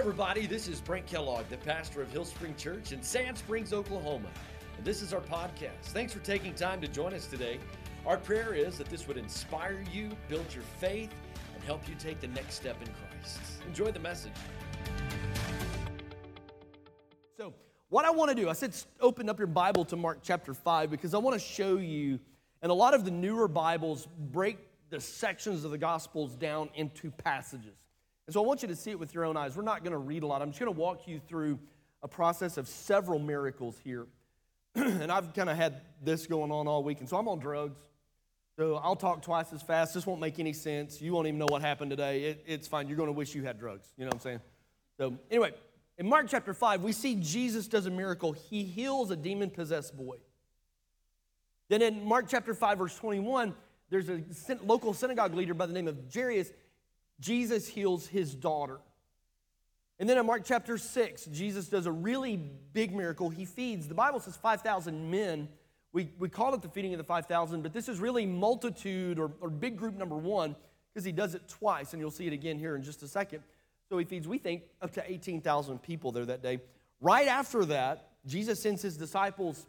everybody, this is Brent Kellogg, the pastor of Hill Spring Church in Sand Springs, Oklahoma. And this is our podcast. Thanks for taking time to join us today. Our prayer is that this would inspire you, build your faith, and help you take the next step in Christ. Enjoy the message. So, what I want to do, I said open up your Bible to Mark chapter 5 because I want to show you, and a lot of the newer Bibles break the sections of the Gospels down into passages. And so I want you to see it with your own eyes. We're not going to read a lot. I'm just going to walk you through a process of several miracles here. and I've kind of had this going on all week, and so I'm on drugs. So I'll talk twice as fast. This won't make any sense. You won't even know what happened today. It, it's fine. You're going to wish you had drugs. You know what I'm saying? So, anyway, in Mark chapter 5, we see Jesus does a miracle. He heals a demon possessed boy. Then in Mark chapter 5, verse 21, there's a local synagogue leader by the name of Jairus. Jesus heals his daughter. And then in Mark chapter 6, Jesus does a really big miracle. He feeds, the Bible says 5,000 men. We, we call it the feeding of the 5,000, but this is really multitude or, or big group number one because he does it twice, and you'll see it again here in just a second. So he feeds, we think, up to 18,000 people there that day. Right after that, Jesus sends his disciples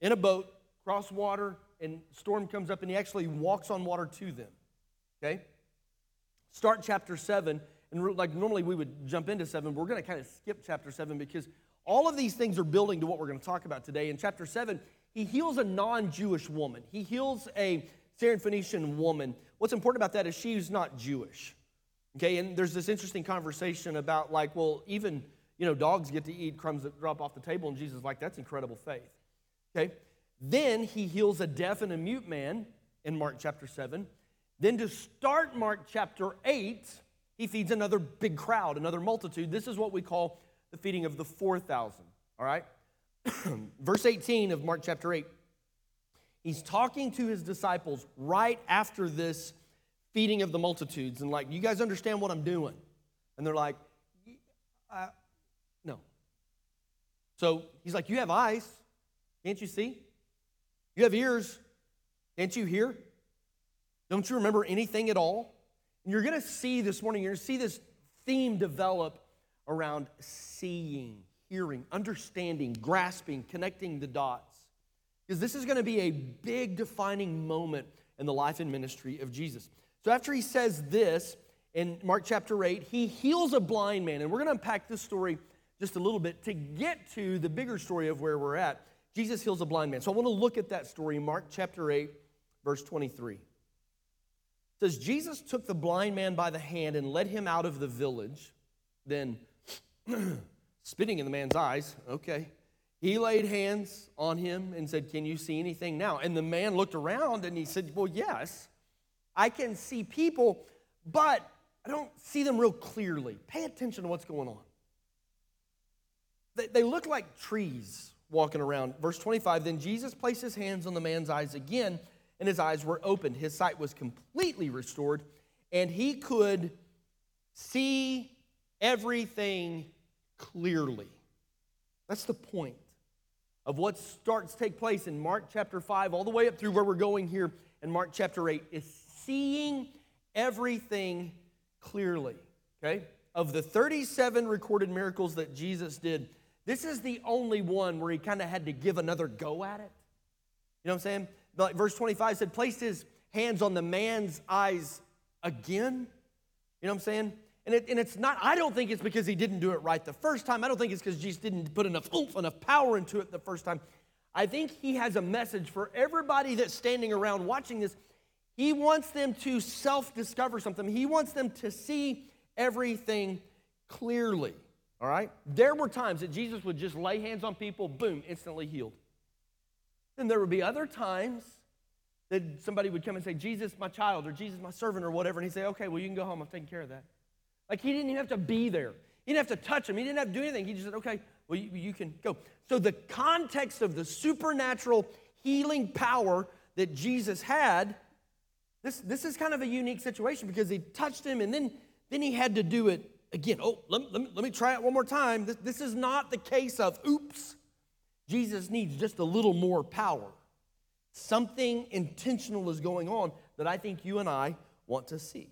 in a boat, cross water, and storm comes up, and he actually walks on water to them. Okay? Start chapter 7 and like normally we would jump into 7 but we're going to kind of skip chapter 7 because all of these things are building to what we're going to talk about today. In chapter 7 he heals a non-jewish woman. He heals a syrophoenician woman. What's important about that is she's not jewish okay? And there's this interesting conversation about like well even you know dogs get to eat crumbs that drop off the table and jesus is like that's incredible faith okay? Then he heals a deaf and a mute man in mark chapter 7 then to start Mark chapter 8, he feeds another big crowd, another multitude. This is what we call the feeding of the 4,000, all right? Verse 18 of Mark chapter 8. He's talking to his disciples right after this feeding of the multitudes and like, you guys understand what I'm doing? And they're like, uh, no. So he's like, you have eyes, can't you see? You have ears, can't you hear? Don't you remember anything at all? And you're going to see this morning, you're going to see this theme develop around seeing, hearing, understanding, grasping, connecting the dots. Because this is going to be a big defining moment in the life and ministry of Jesus. So after he says this in Mark chapter 8, he heals a blind man. And we're going to unpack this story just a little bit to get to the bigger story of where we're at. Jesus heals a blind man. So I want to look at that story, Mark chapter 8, verse 23 says Jesus took the blind man by the hand and led him out of the village. Then, spitting in the man's eyes, okay, he laid hands on him and said, Can you see anything now? And the man looked around and he said, Well, yes, I can see people, but I don't see them real clearly. Pay attention to what's going on. They, they look like trees walking around. Verse 25 Then Jesus placed his hands on the man's eyes again and his eyes were opened. His sight was completely restored, and he could see everything clearly. That's the point of what starts to take place in Mark chapter 5, all the way up through where we're going here in Mark chapter 8, is seeing everything clearly. Okay? Of the 37 recorded miracles that Jesus did, this is the only one where he kind of had to give another go at it. You know what I'm saying? Like verse 25 said, placed his hands on the man's eyes again. You know what I'm saying? And, it, and it's not, I don't think it's because he didn't do it right the first time. I don't think it's because Jesus didn't put enough oomph, enough power into it the first time. I think he has a message for everybody that's standing around watching this. He wants them to self discover something, he wants them to see everything clearly. All right? There were times that Jesus would just lay hands on people, boom, instantly healed. Then there would be other times that somebody would come and say, Jesus, my child, or Jesus, my servant, or whatever. And he'd say, okay, well, you can go home. I'm taking care of that. Like he didn't even have to be there. He didn't have to touch him. He didn't have to do anything. He just said, okay, well, you, you can go. So the context of the supernatural healing power that Jesus had, this, this is kind of a unique situation because he touched him and then, then he had to do it again. Oh, let, let, me, let me try it one more time. This, this is not the case of, oops, Jesus needs just a little more power. Something intentional is going on that I think you and I want to see.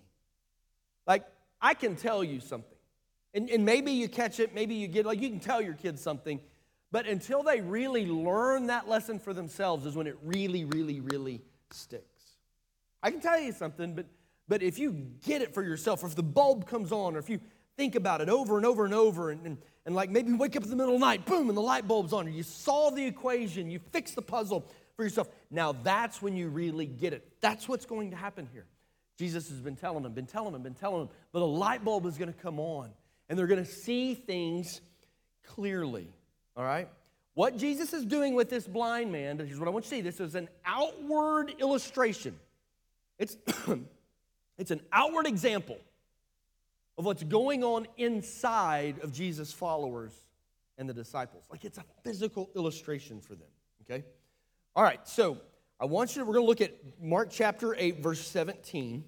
Like, I can tell you something. And, and maybe you catch it, maybe you get, like, you can tell your kids something, but until they really learn that lesson for themselves is when it really, really, really sticks. I can tell you something, but, but if you get it for yourself, or if the bulb comes on, or if you think about it over and over and over, and, and, and like maybe wake up in the middle of the night, boom, and the light bulb's on, you solve the equation, you fix the puzzle for yourself. Now that's when you really get it. That's what's going to happen here. Jesus has been telling them, been telling them, been telling them, but a light bulb is going to come on, and they're going to see things clearly. All right? What Jesus is doing with this blind man, here's what I want you to see. This is an outward illustration. It's, it's an outward example of what's going on inside of Jesus' followers and the disciples. Like it's a physical illustration for them. Okay? All right, so I want you to, we're going to look at Mark chapter 8, verse 17.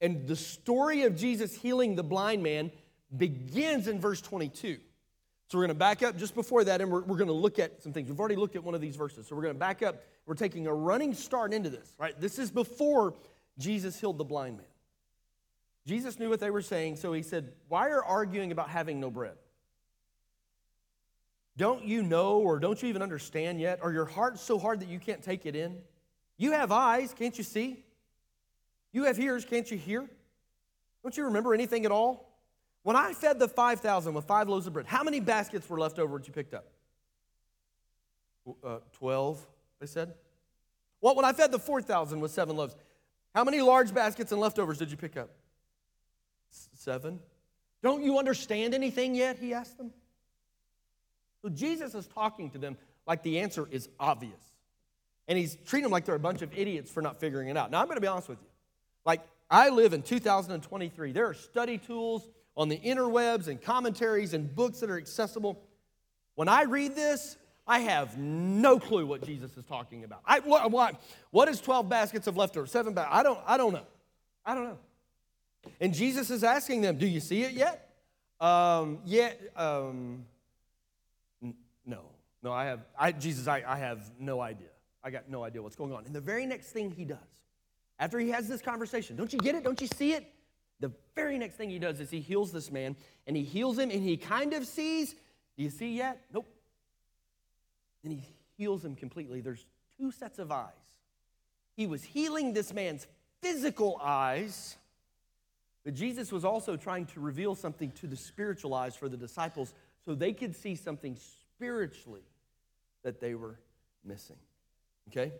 And the story of Jesus healing the blind man begins in verse 22. So we're going to back up just before that, and we're, we're going to look at some things. We've already looked at one of these verses. So we're going to back up. We're taking a running start into this, right? This is before Jesus healed the blind man. Jesus knew what they were saying, so he said, Why are you arguing about having no bread? Don't you know or don't you even understand yet? Are your hearts so hard that you can't take it in? You have eyes, can't you see? You have ears, can't you hear? Don't you remember anything at all? When I fed the 5,000 with five loaves of bread, how many baskets were left over that you picked up? Uh, 12, they said. Well, when I fed the 4,000 with seven loaves, how many large baskets and leftovers did you pick up? Seven. Don't you understand anything yet? He asked them. So Jesus is talking to them like the answer is obvious. And he's treating them like they're a bunch of idiots for not figuring it out. Now, I'm going to be honest with you. Like, I live in 2023. There are study tools on the interwebs and commentaries and books that are accessible. When I read this, I have no clue what Jesus is talking about. I, what, what, what is 12 baskets of leftovers? Seven baskets? I don't, I don't know. I don't know. And Jesus is asking them, Do you see it yet? Um, yeah. Um, n- no. No, I have, I, Jesus, I, I have no idea. I got no idea what's going on. And the very next thing he does, after he has this conversation, don't you get it? Don't you see it? The very next thing he does is he heals this man, and he heals him, and he kind of sees. Do you see yet? Nope. And he heals him completely. There's two sets of eyes. He was healing this man's physical eyes, but Jesus was also trying to reveal something to the spiritual eyes for the disciples so they could see something spiritually that they were missing. Okay?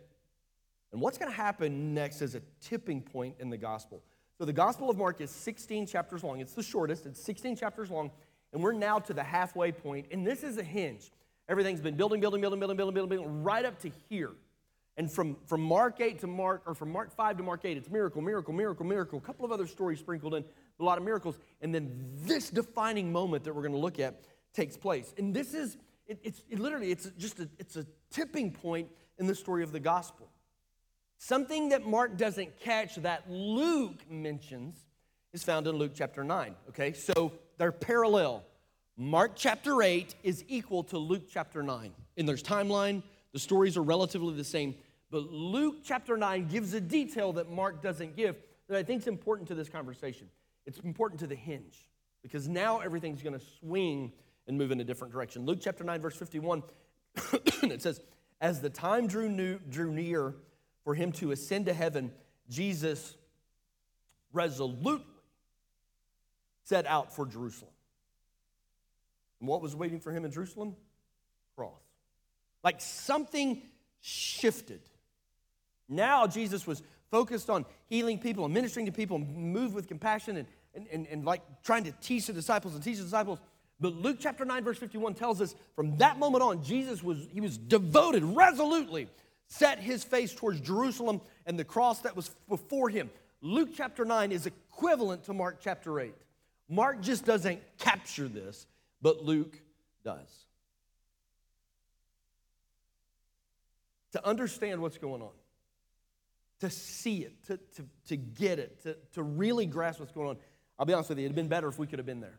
And what's going to happen next is a tipping point in the gospel. So the Gospel of Mark is 16 chapters long. It's the shortest, it's 16 chapters long, and we're now to the halfway point, and this is a hinge. Everything's been building, building, building, building, building, building, building, right up to here. And from, from Mark 8 to Mark, or from Mark 5 to Mark 8, it's miracle, miracle, miracle, miracle, a couple of other stories sprinkled in, a lot of miracles. And then this defining moment that we're going to look at takes place. And this is, it, it's it literally, it's just a, it's a tipping point in the story of the gospel. Something that Mark doesn't catch that Luke mentions is found in Luke chapter 9. Okay, so they're parallel. Mark chapter 8 is equal to Luke chapter 9. In their timeline, the stories are relatively the same. But Luke chapter 9 gives a detail that Mark doesn't give that I think is important to this conversation. It's important to the hinge because now everything's going to swing and move in a different direction. Luke chapter 9, verse 51, it says, As the time drew, new, drew near, for him to ascend to heaven, Jesus resolutely set out for Jerusalem. And what was waiting for him in Jerusalem? Cross. Like something shifted. Now Jesus was focused on healing people and ministering to people, and moved with compassion and, and, and, and like trying to teach the disciples and teach the disciples. But Luke chapter 9, verse 51 tells us from that moment on, Jesus was, he was devoted resolutely set his face towards Jerusalem and the cross that was before him. Luke chapter 9 is equivalent to Mark chapter 8. Mark just doesn't capture this, but Luke does. To understand what's going on, to see it, to, to, to get it, to, to really grasp what's going on, I'll be honest with you, it'd been better if we could have been there.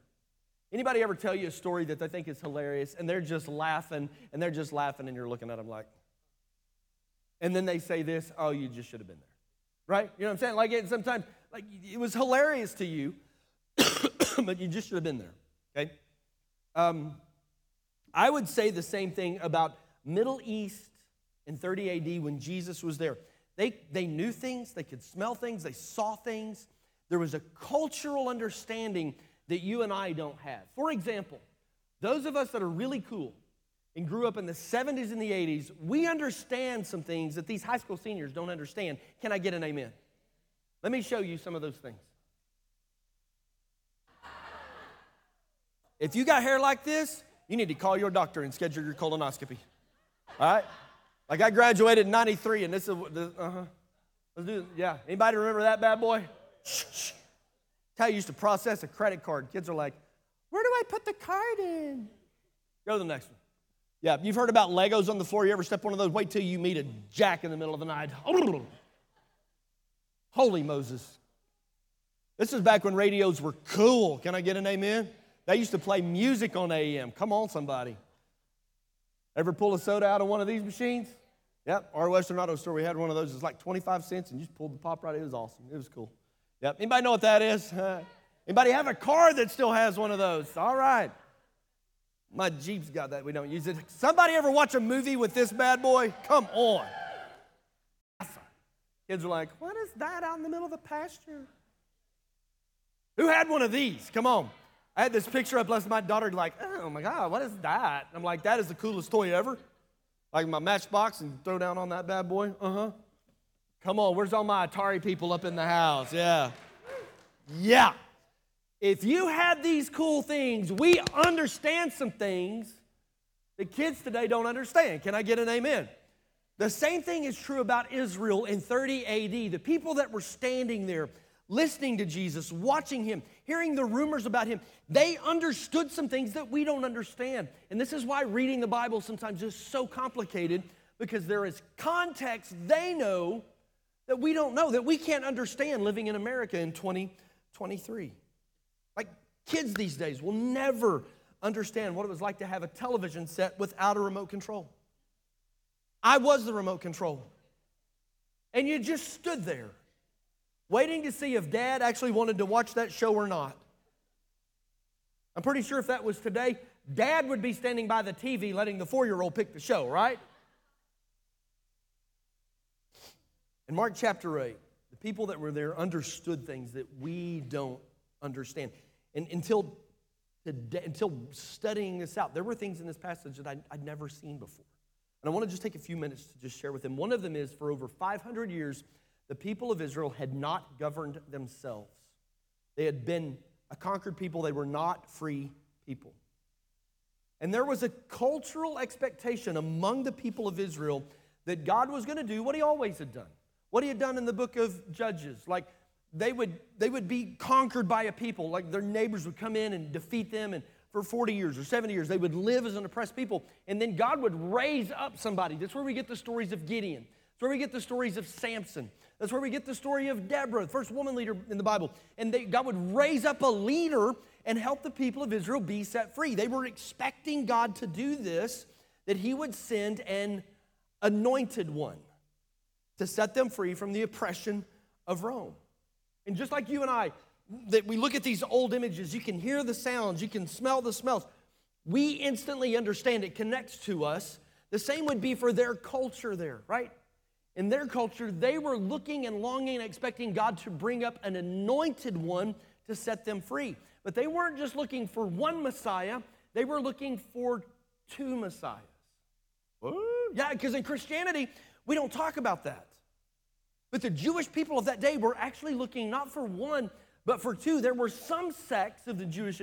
Anybody ever tell you a story that they think is hilarious and they're just laughing and they're just laughing and you're looking at them like, and then they say this, oh, you just should have been there. Right? You know what I'm saying? Like it sometimes, like it was hilarious to you, but you just should have been there, okay? Um, I would say the same thing about Middle East in 30 AD when Jesus was there. They, they knew things, they could smell things, they saw things. There was a cultural understanding that you and I don't have. For example, those of us that are really cool and grew up in the 70s and the 80s, we understand some things that these high school seniors don't understand. Can I get an amen? Let me show you some of those things. If you got hair like this, you need to call your doctor and schedule your colonoscopy. All right? Like I graduated in 93 and this is, uh-huh. Let's do, yeah. Anybody remember that bad boy? That's how you used to process a credit card. Kids are like, where do I put the card in? Go to the next one. Yeah, you've heard about Legos on the floor. You ever step one of those? Wait till you meet a jack in the middle of the night. Holy Moses. This is back when radios were cool. Can I get an amen? They used to play music on AM. Come on, somebody. Ever pull a soda out of one of these machines? Yep, our Western Auto Store, we had one of those. It's like 25 cents, and you just pulled the pop right. It was awesome. It was cool. Yep. Anybody know what that is? Anybody have a car that still has one of those? All right. My Jeep's got that. We don't use it. Somebody ever watch a movie with this bad boy? Come on. Kids are like, what is that out in the middle of the pasture? Who had one of these? Come on. I had this picture up last my daughter like, oh my God, what is that? I'm like, that is the coolest toy ever. Like my matchbox and throw down on that bad boy. Uh-huh. Come on, where's all my Atari people up in the house? Yeah. Yeah. If you had these cool things, we understand some things that kids today don't understand. Can I get an amen? The same thing is true about Israel in 30 AD. The people that were standing there, listening to Jesus, watching him, hearing the rumors about him, they understood some things that we don't understand. And this is why reading the Bible sometimes is so complicated because there is context they know that we don't know, that we can't understand living in America in 2023. Like kids these days will never understand what it was like to have a television set without a remote control. I was the remote control. And you just stood there waiting to see if dad actually wanted to watch that show or not. I'm pretty sure if that was today, dad would be standing by the TV letting the four year old pick the show, right? In Mark chapter 8, the people that were there understood things that we don't understand. And until today, until studying this out, there were things in this passage that I'd, I'd never seen before. And I want to just take a few minutes to just share with them. One of them is for over 500 years, the people of Israel had not governed themselves. They had been a conquered people, they were not free people. And there was a cultural expectation among the people of Israel that God was going to do what he always had done what he had done in the book of Judges. Like they would, they would be conquered by a people, like their neighbors would come in and defeat them, and for 40 years or 70 years, they would live as an oppressed people. And then God would raise up somebody. That's where we get the stories of Gideon. Where we get the stories of Samson. That's where we get the story of Deborah, the first woman leader in the Bible. And they, God would raise up a leader and help the people of Israel be set free. They were expecting God to do this, that He would send an anointed one to set them free from the oppression of Rome. And just like you and I, that we look at these old images, you can hear the sounds, you can smell the smells. We instantly understand it connects to us. The same would be for their culture there, right? In their culture, they were looking and longing and expecting God to bring up an anointed one to set them free. But they weren't just looking for one Messiah, they were looking for two Messiahs. Yeah, because in Christianity, we don't talk about that. But the Jewish people of that day were actually looking not for one, but for two. There were some sects of the Jewish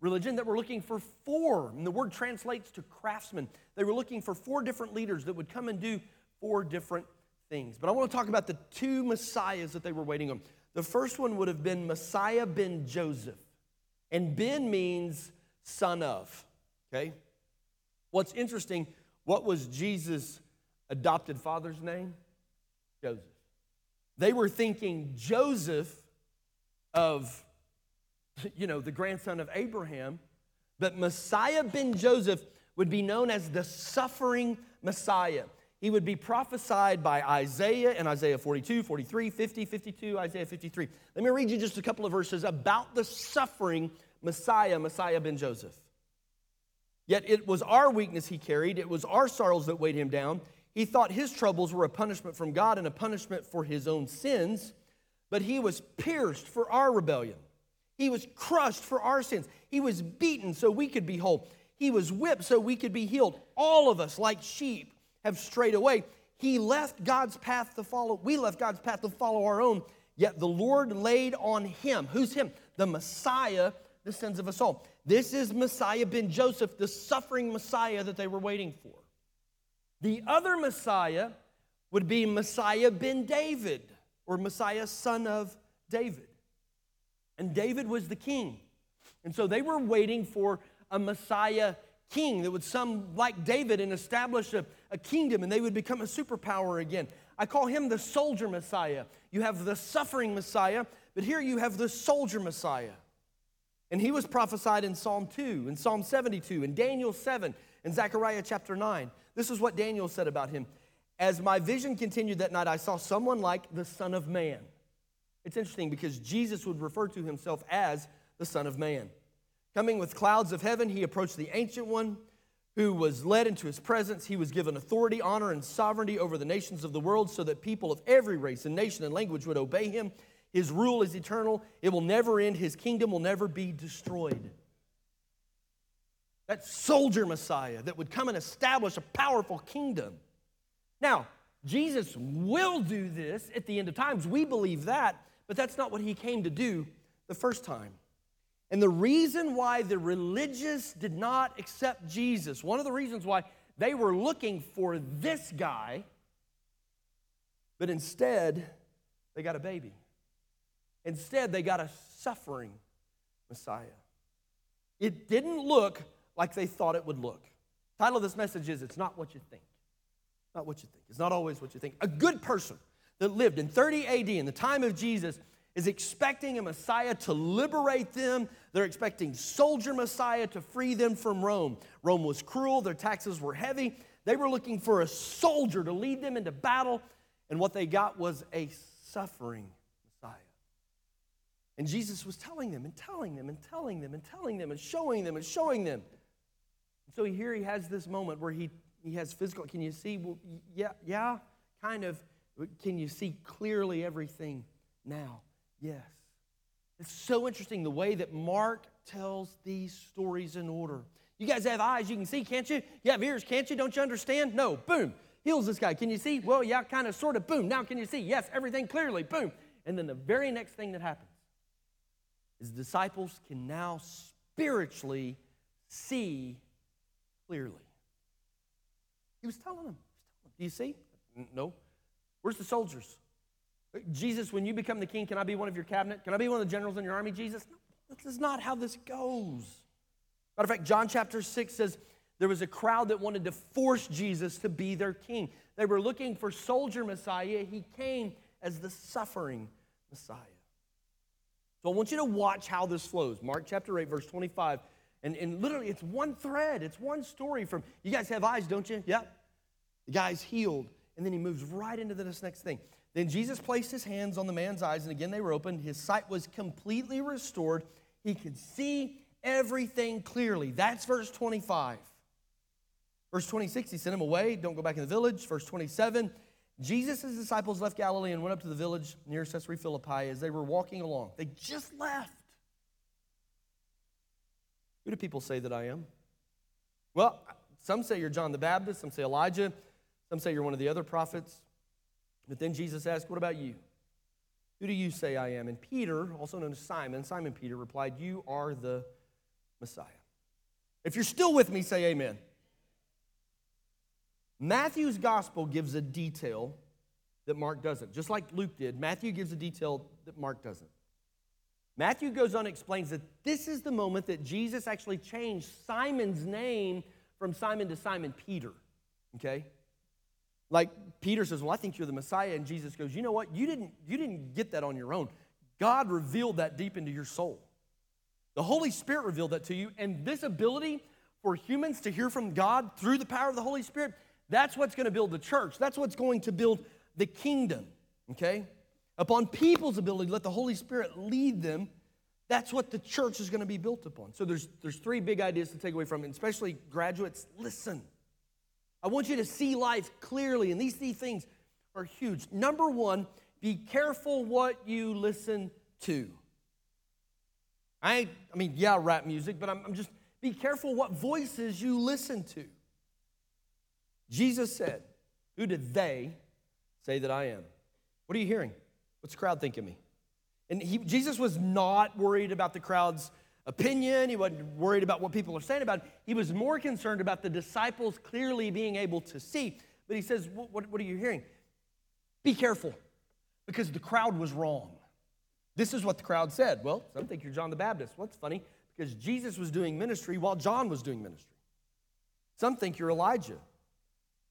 religion that were looking for four. And the word translates to craftsmen. They were looking for four different leaders that would come and do four different things. But I want to talk about the two messiahs that they were waiting on. The first one would have been Messiah ben Joseph. And Ben means son of. Okay? What's interesting, what was Jesus' adopted father's name? Joseph. They were thinking Joseph of, you know, the grandson of Abraham, but Messiah ben Joseph would be known as the suffering Messiah. He would be prophesied by Isaiah in Isaiah 42, 43, 50, 52, Isaiah 53. Let me read you just a couple of verses about the suffering Messiah, Messiah ben Joseph. Yet it was our weakness he carried, it was our sorrows that weighed him down. He thought his troubles were a punishment from God and a punishment for his own sins, but he was pierced for our rebellion. He was crushed for our sins. He was beaten so we could be whole. He was whipped so we could be healed. All of us, like sheep, have strayed away. He left God's path to follow. We left God's path to follow our own. Yet the Lord laid on him. Who's him? The Messiah, the sins of us all. This is Messiah ben Joseph, the suffering Messiah that they were waiting for. The other Messiah would be Messiah ben David, or Messiah, son of David. And David was the king. And so they were waiting for a Messiah king that would some like David and establish a, a kingdom and they would become a superpower again. I call him the soldier Messiah. You have the suffering Messiah, but here you have the soldier Messiah. And he was prophesied in Psalm 2, in Psalm 72, in Daniel 7, in Zechariah chapter 9. This is what Daniel said about him. As my vision continued that night, I saw someone like the Son of Man. It's interesting because Jesus would refer to himself as the Son of Man. Coming with clouds of heaven, he approached the Ancient One who was led into his presence. He was given authority, honor, and sovereignty over the nations of the world so that people of every race and nation and language would obey him. His rule is eternal, it will never end, his kingdom will never be destroyed. That soldier Messiah that would come and establish a powerful kingdom. Now, Jesus will do this at the end of times. We believe that, but that's not what he came to do the first time. And the reason why the religious did not accept Jesus, one of the reasons why they were looking for this guy, but instead they got a baby. Instead, they got a suffering Messiah. It didn't look like they thought it would look. The title of this message is It's Not What You Think. Not what you think. It's not always what you think. A good person that lived in 30 AD in the time of Jesus is expecting a Messiah to liberate them. They're expecting soldier Messiah to free them from Rome. Rome was cruel, their taxes were heavy. They were looking for a soldier to lead them into battle, and what they got was a suffering Messiah. And Jesus was telling them and telling them and telling them and telling them and showing them and showing them. And so here he has this moment where he, he has physical. Can you see? Well, yeah, yeah, kind of. Can you see clearly everything now? Yes. It's so interesting the way that Mark tells these stories in order. You guys have eyes you can see, can't you? You have ears, can't you? Don't you understand? No. Boom. Heals this guy. Can you see? Well, yeah, kind of, sort of. Boom. Now can you see? Yes, everything clearly. Boom. And then the very next thing that happens is disciples can now spiritually see clearly. He was telling them. Do you see? No. Where's the soldiers? Jesus, when you become the king, can I be one of your cabinet? Can I be one of the generals in your army, Jesus? No, this is not how this goes. Matter of fact, John chapter 6 says there was a crowd that wanted to force Jesus to be their king. They were looking for soldier Messiah. He came as the suffering Messiah. So I want you to watch how this flows. Mark chapter 8, verse 25. And, and literally, it's one thread, it's one story from, you guys have eyes, don't you? Yep. The guy's healed. And then he moves right into this next thing. Then Jesus placed his hands on the man's eyes, and again they were opened. His sight was completely restored. He could see everything clearly. That's verse 25. Verse 26, he sent him away. Don't go back in the village. Verse 27, Jesus' disciples left Galilee and went up to the village near Caesarea Philippi as they were walking along. They just left. Who do people say that I am? Well, some say you're John the Baptist, some say Elijah, some say you're one of the other prophets. But then Jesus asked, What about you? Who do you say I am? And Peter, also known as Simon, Simon Peter, replied, You are the Messiah. If you're still with me, say amen. Matthew's gospel gives a detail that Mark doesn't. Just like Luke did, Matthew gives a detail that Mark doesn't. Matthew goes on and explains that this is the moment that Jesus actually changed Simon's name from Simon to Simon Peter. Okay? Like Peter says, Well, I think you're the Messiah. And Jesus goes, You know what? You didn't, you didn't get that on your own. God revealed that deep into your soul. The Holy Spirit revealed that to you. And this ability for humans to hear from God through the power of the Holy Spirit, That's what's going to build the church. That's what's going to build the kingdom, okay? Upon people's ability, to let the Holy Spirit lead them. That's what the church is going to be built upon. So there's, there's three big ideas to take away from it, especially graduates. Listen. I want you to see life clearly, and these three things are huge. Number one, be careful what you listen to. I, I mean, yeah, rap music, but I'm, I'm just, be careful what voices you listen to. Jesus said, Who did they say that I am? What are you hearing? What's the crowd think of me? And he, Jesus was not worried about the crowd's opinion. He wasn't worried about what people are saying about it. He was more concerned about the disciples clearly being able to see. But he says, What, what, what are you hearing? Be careful, because the crowd was wrong. This is what the crowd said. Well, some think you're John the Baptist. What's funny? Because Jesus was doing ministry while John was doing ministry. Some think you're Elijah.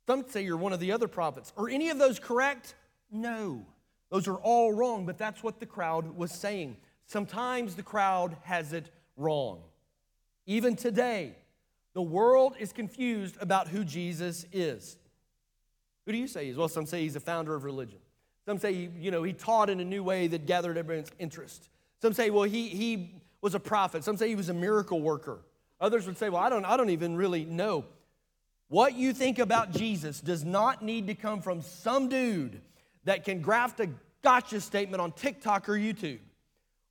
Some say you're one of the other prophets. Are any of those correct? No. Those are all wrong, but that's what the crowd was saying. Sometimes the crowd has it wrong. Even today, the world is confused about who Jesus is. Who do you say he is? Well, some say he's a founder of religion. Some say, you know, he taught in a new way that gathered everyone's interest. Some say, well, he, he was a prophet. Some say he was a miracle worker. Others would say, well, I don't, I don't even really know. What you think about Jesus does not need to come from some dude that can graft a gotcha statement on TikTok or YouTube.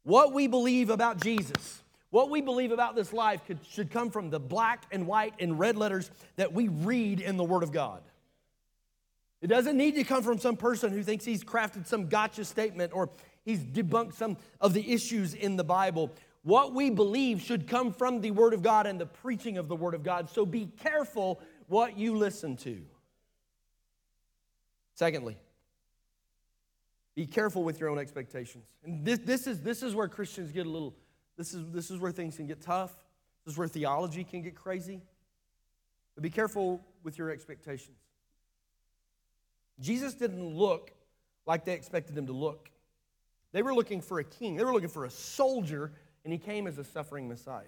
What we believe about Jesus, what we believe about this life could, should come from the black and white and red letters that we read in the Word of God. It doesn't need to come from some person who thinks he's crafted some gotcha statement or he's debunked some of the issues in the Bible. What we believe should come from the Word of God and the preaching of the Word of God. So be careful what you listen to. Secondly, be careful with your own expectations. And this, this, is, this is where Christians get a little, this is, this is where things can get tough. This is where theology can get crazy. But be careful with your expectations. Jesus didn't look like they expected him to look. They were looking for a king, they were looking for a soldier, and he came as a suffering Messiah.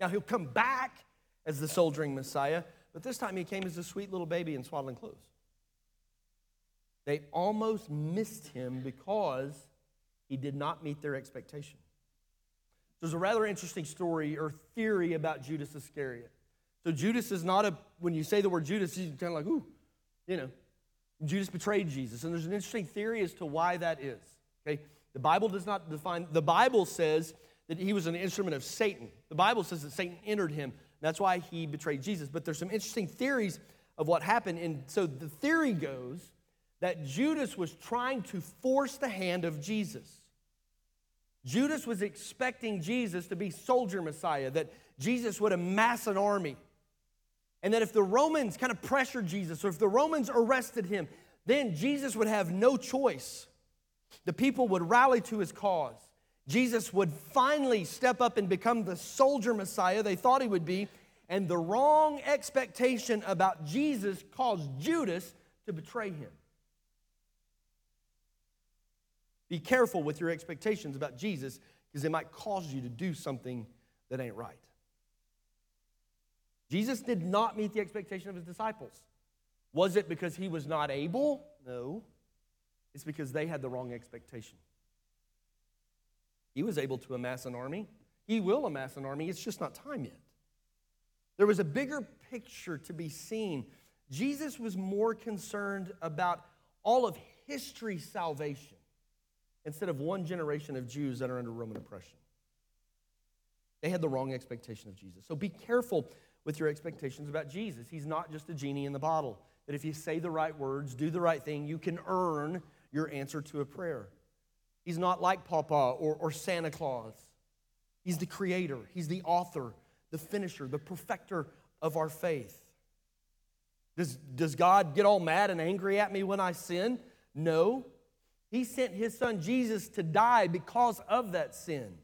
Now, he'll come back as the soldiering Messiah, but this time he came as a sweet little baby in swaddling clothes. They almost missed him because he did not meet their expectation. There's a rather interesting story or theory about Judas Iscariot. So Judas is not a, when you say the word Judas, you're kind of like, ooh, you know, Judas betrayed Jesus. And there's an interesting theory as to why that is. Okay? The Bible does not define, the Bible says that he was an instrument of Satan. The Bible says that Satan entered him. That's why he betrayed Jesus. But there's some interesting theories of what happened. And so the theory goes that Judas was trying to force the hand of Jesus. Judas was expecting Jesus to be soldier Messiah, that Jesus would amass an army. And that if the Romans kind of pressured Jesus, or if the Romans arrested him, then Jesus would have no choice. The people would rally to his cause. Jesus would finally step up and become the soldier Messiah they thought he would be. And the wrong expectation about Jesus caused Judas to betray him. Be careful with your expectations about Jesus because it might cause you to do something that ain't right. Jesus did not meet the expectation of his disciples. Was it because he was not able? No. It's because they had the wrong expectation. He was able to amass an army. He will amass an army. It's just not time yet. There was a bigger picture to be seen. Jesus was more concerned about all of history's salvation instead of one generation of Jews that are under Roman oppression. They had the wrong expectation of Jesus. So be careful with your expectations about Jesus. He's not just a genie in the bottle, that if you say the right words, do the right thing, you can earn your answer to a prayer. He's not like Papa or, or Santa Claus. He's the creator, He's the author, the finisher, the perfecter of our faith. Does, does God get all mad and angry at me when I sin? No. He sent his son Jesus to die because of that sin.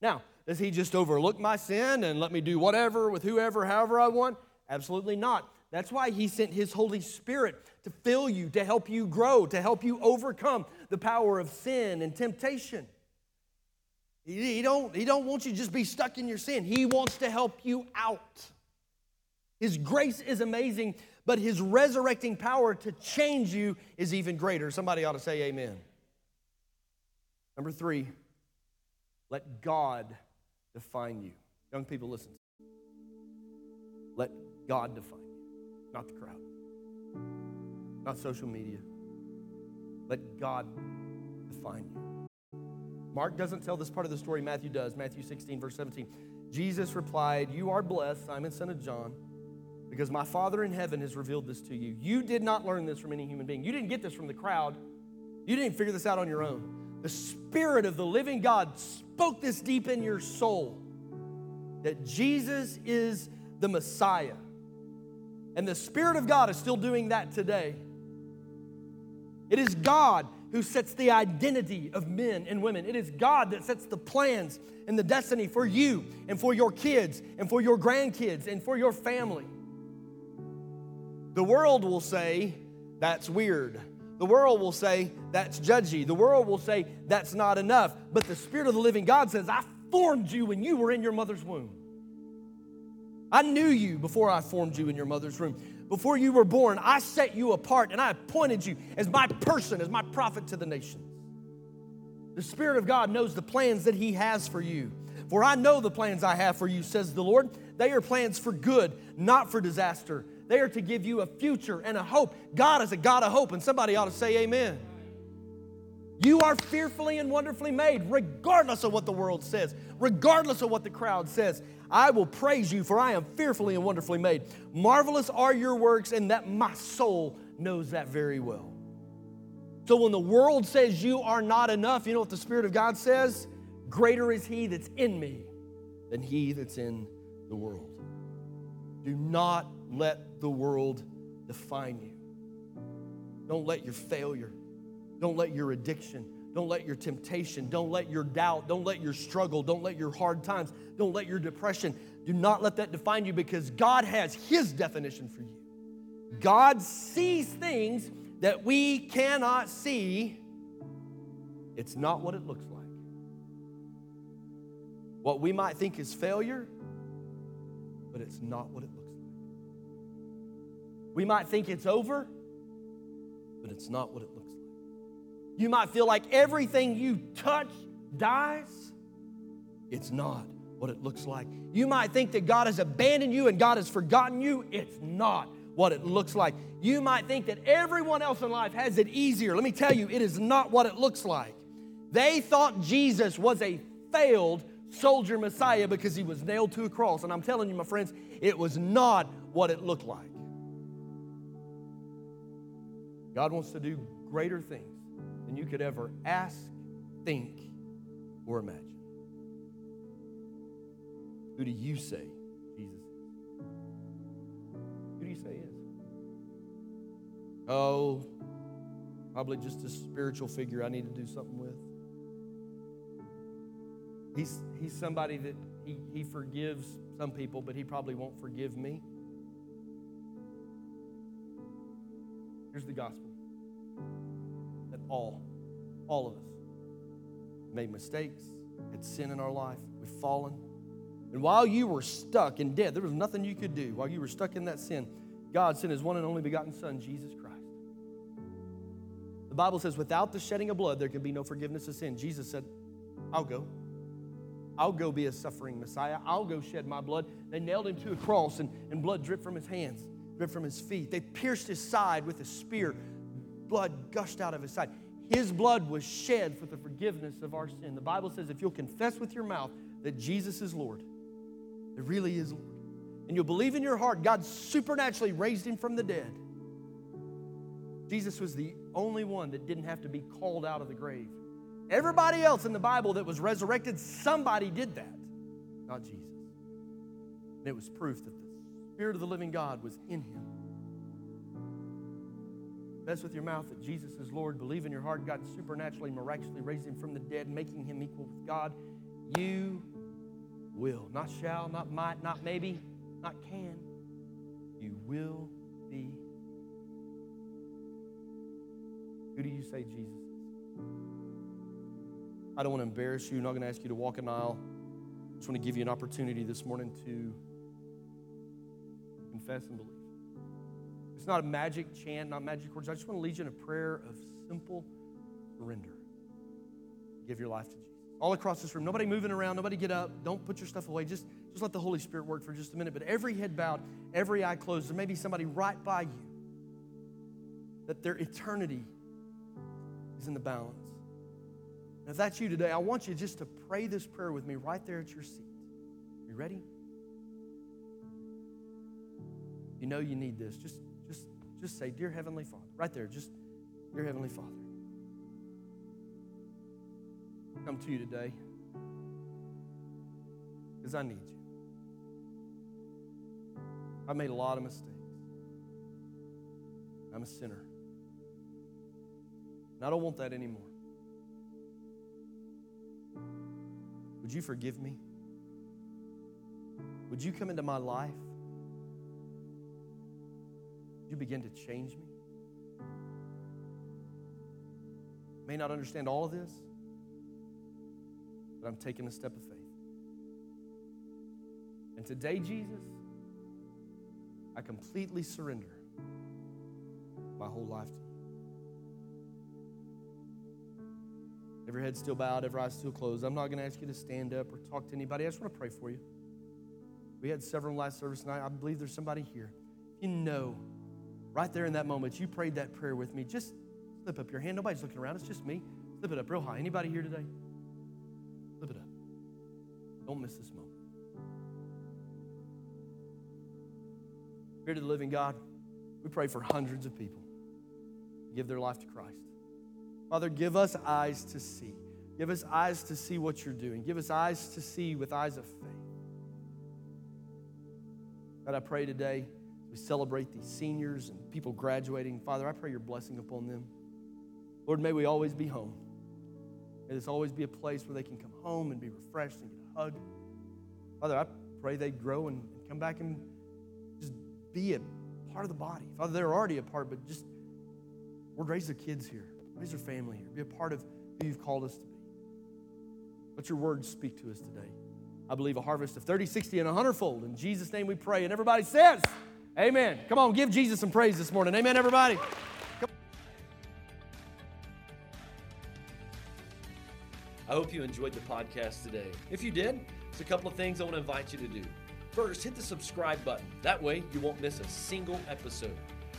Now, does he just overlook my sin and let me do whatever with whoever, however I want? Absolutely not. That's why he sent his Holy Spirit to fill you, to help you grow, to help you overcome the power of sin and temptation. He, don't, he don't want you to just be stuck in your sin. He wants to help you out. His grace is amazing, but his resurrecting power to change you is even greater. Somebody ought to say amen. Number three, let God define you. Young people, listen. Let God define you, not the crowd, not social media. Let God define you. Mark doesn't tell this part of the story, Matthew does. Matthew 16, verse 17. Jesus replied, You are blessed, Simon, son of John, because my Father in heaven has revealed this to you. You did not learn this from any human being. You didn't get this from the crowd. You didn't figure this out on your own. The Spirit of the living God spoke this deep in your soul that Jesus is the Messiah. And the Spirit of God is still doing that today. It is God who sets the identity of men and women. It is God that sets the plans and the destiny for you and for your kids and for your grandkids and for your family. The world will say, that's weird. The world will say, that's judgy. The world will say, that's not enough. But the Spirit of the living God says, I formed you when you were in your mother's womb. I knew you before I formed you in your mother's womb. Before you were born, I set you apart and I appointed you as my person, as my prophet to the nations. The Spirit of God knows the plans that He has for you. For I know the plans I have for you, says the Lord. They are plans for good, not for disaster. They are to give you a future and a hope. God is a God of hope, and somebody ought to say amen. You are fearfully and wonderfully made, regardless of what the world says, regardless of what the crowd says. I will praise you, for I am fearfully and wonderfully made. Marvelous are your works, and that my soul knows that very well. So when the world says you are not enough, you know what the Spirit of God says? Greater is He that's in me than He that's in the world. Do not let the world define you. Don't let your failure, don't let your addiction, don't let your temptation, don't let your doubt, don't let your struggle, don't let your hard times, don't let your depression, do not let that define you because God has His definition for you. God sees things that we cannot see. It's not what it looks like. What we might think is failure, but it's not what it looks like. We might think it's over, but it's not what it looks like. You might feel like everything you touch dies. It's not what it looks like. You might think that God has abandoned you and God has forgotten you. It's not what it looks like. You might think that everyone else in life has it easier. Let me tell you, it is not what it looks like. They thought Jesus was a failed soldier Messiah because he was nailed to a cross. And I'm telling you, my friends, it was not what it looked like. God wants to do greater things than you could ever ask, think, or imagine. Who do you say Jesus is? Who do you say is? Oh, probably just a spiritual figure I need to do something with. He's, he's somebody that he, he forgives some people, but he probably won't forgive me. Here's the gospel that all, all of us made mistakes, had sin in our life, we've fallen. And while you were stuck and dead, there was nothing you could do. While you were stuck in that sin, God sent his one and only begotten Son, Jesus Christ. The Bible says, without the shedding of blood, there can be no forgiveness of sin. Jesus said, I'll go. I'll go be a suffering Messiah. I'll go shed my blood. They nailed him to a cross, and, and blood dripped from his hands, dripped from his feet. They pierced his side with a spear. Blood gushed out of his side. His blood was shed for the forgiveness of our sin. The Bible says if you'll confess with your mouth that Jesus is Lord, it really is Lord, and you'll believe in your heart God supernaturally raised him from the dead, Jesus was the only one that didn't have to be called out of the grave. Everybody else in the Bible that was resurrected, somebody did that, not Jesus. And it was proof that the Spirit of the living God was in him. Confess with your mouth that Jesus is Lord. Believe in your heart God supernaturally, miraculously raised him from the dead, making him equal with God. You will. Not shall, not might, not maybe, not can. You will be. Who do you say Jesus is? I don't want to embarrass you. I'm not going to ask you to walk an aisle. I just want to give you an opportunity this morning to confess and believe. It's not a magic chant, not magic words. I just want to lead you in a prayer of simple surrender. Give your life to Jesus. All across this room, nobody moving around, nobody get up. Don't put your stuff away. Just, just let the Holy Spirit work for just a minute. But every head bowed, every eye closed, there may be somebody right by you that their eternity is in the balance. And if that's you today, I want you just to pray this prayer with me right there at your seat. You ready? You know you need this. Just, just, just say, Dear Heavenly Father, right there, just, Dear Heavenly Father. Come to you today because I need you. I made a lot of mistakes. I'm a sinner. And I don't want that anymore. Would you forgive me? Would you come into my life? You begin to change me? May not understand all of this, but I'm taking a step of faith. And today, Jesus, I completely surrender my whole life to you. Every head still bowed, every eye still closed. I'm not going to ask you to stand up or talk to anybody. I just want to pray for you. We had several last service tonight. I believe there's somebody here. You know, right there in that moment, you prayed that prayer with me. Just slip up your hand. Nobody's looking around. It's just me. Slip it up real high. Anybody here today? Slip it up. Don't miss this moment. Spirit of the living God, we pray for hundreds of people give their life to Christ. Father, give us eyes to see. Give us eyes to see what you're doing. Give us eyes to see with eyes of faith. God, I pray today we celebrate these seniors and people graduating. Father, I pray your blessing upon them. Lord, may we always be home. May this always be a place where they can come home and be refreshed and get a hug. Father, I pray they grow and, come back and just be a part of the body. Father, they're already a part, but just, Lord, raise their kids here. Raise their family here. Be a part of who you've called us to be. Let your words speak to us today. I believe a harvest of 30, 60, and 100 fold. In Jesus' name we pray. And everybody says, Amen. Come on, give Jesus some praise this morning. Amen, everybody. I hope you enjoyed the podcast today. If you did, there's a couple of things I want to invite you to do. First, hit the subscribe button. That way, you won't miss a single episode.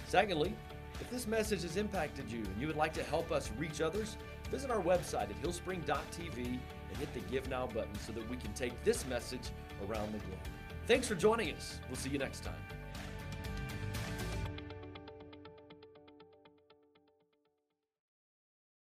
Secondly, if this message has impacted you and you would like to help us reach others, visit our website at hillspring.tv and hit the Give Now button so that we can take this message around the globe. Thanks for joining us. We'll see you next time.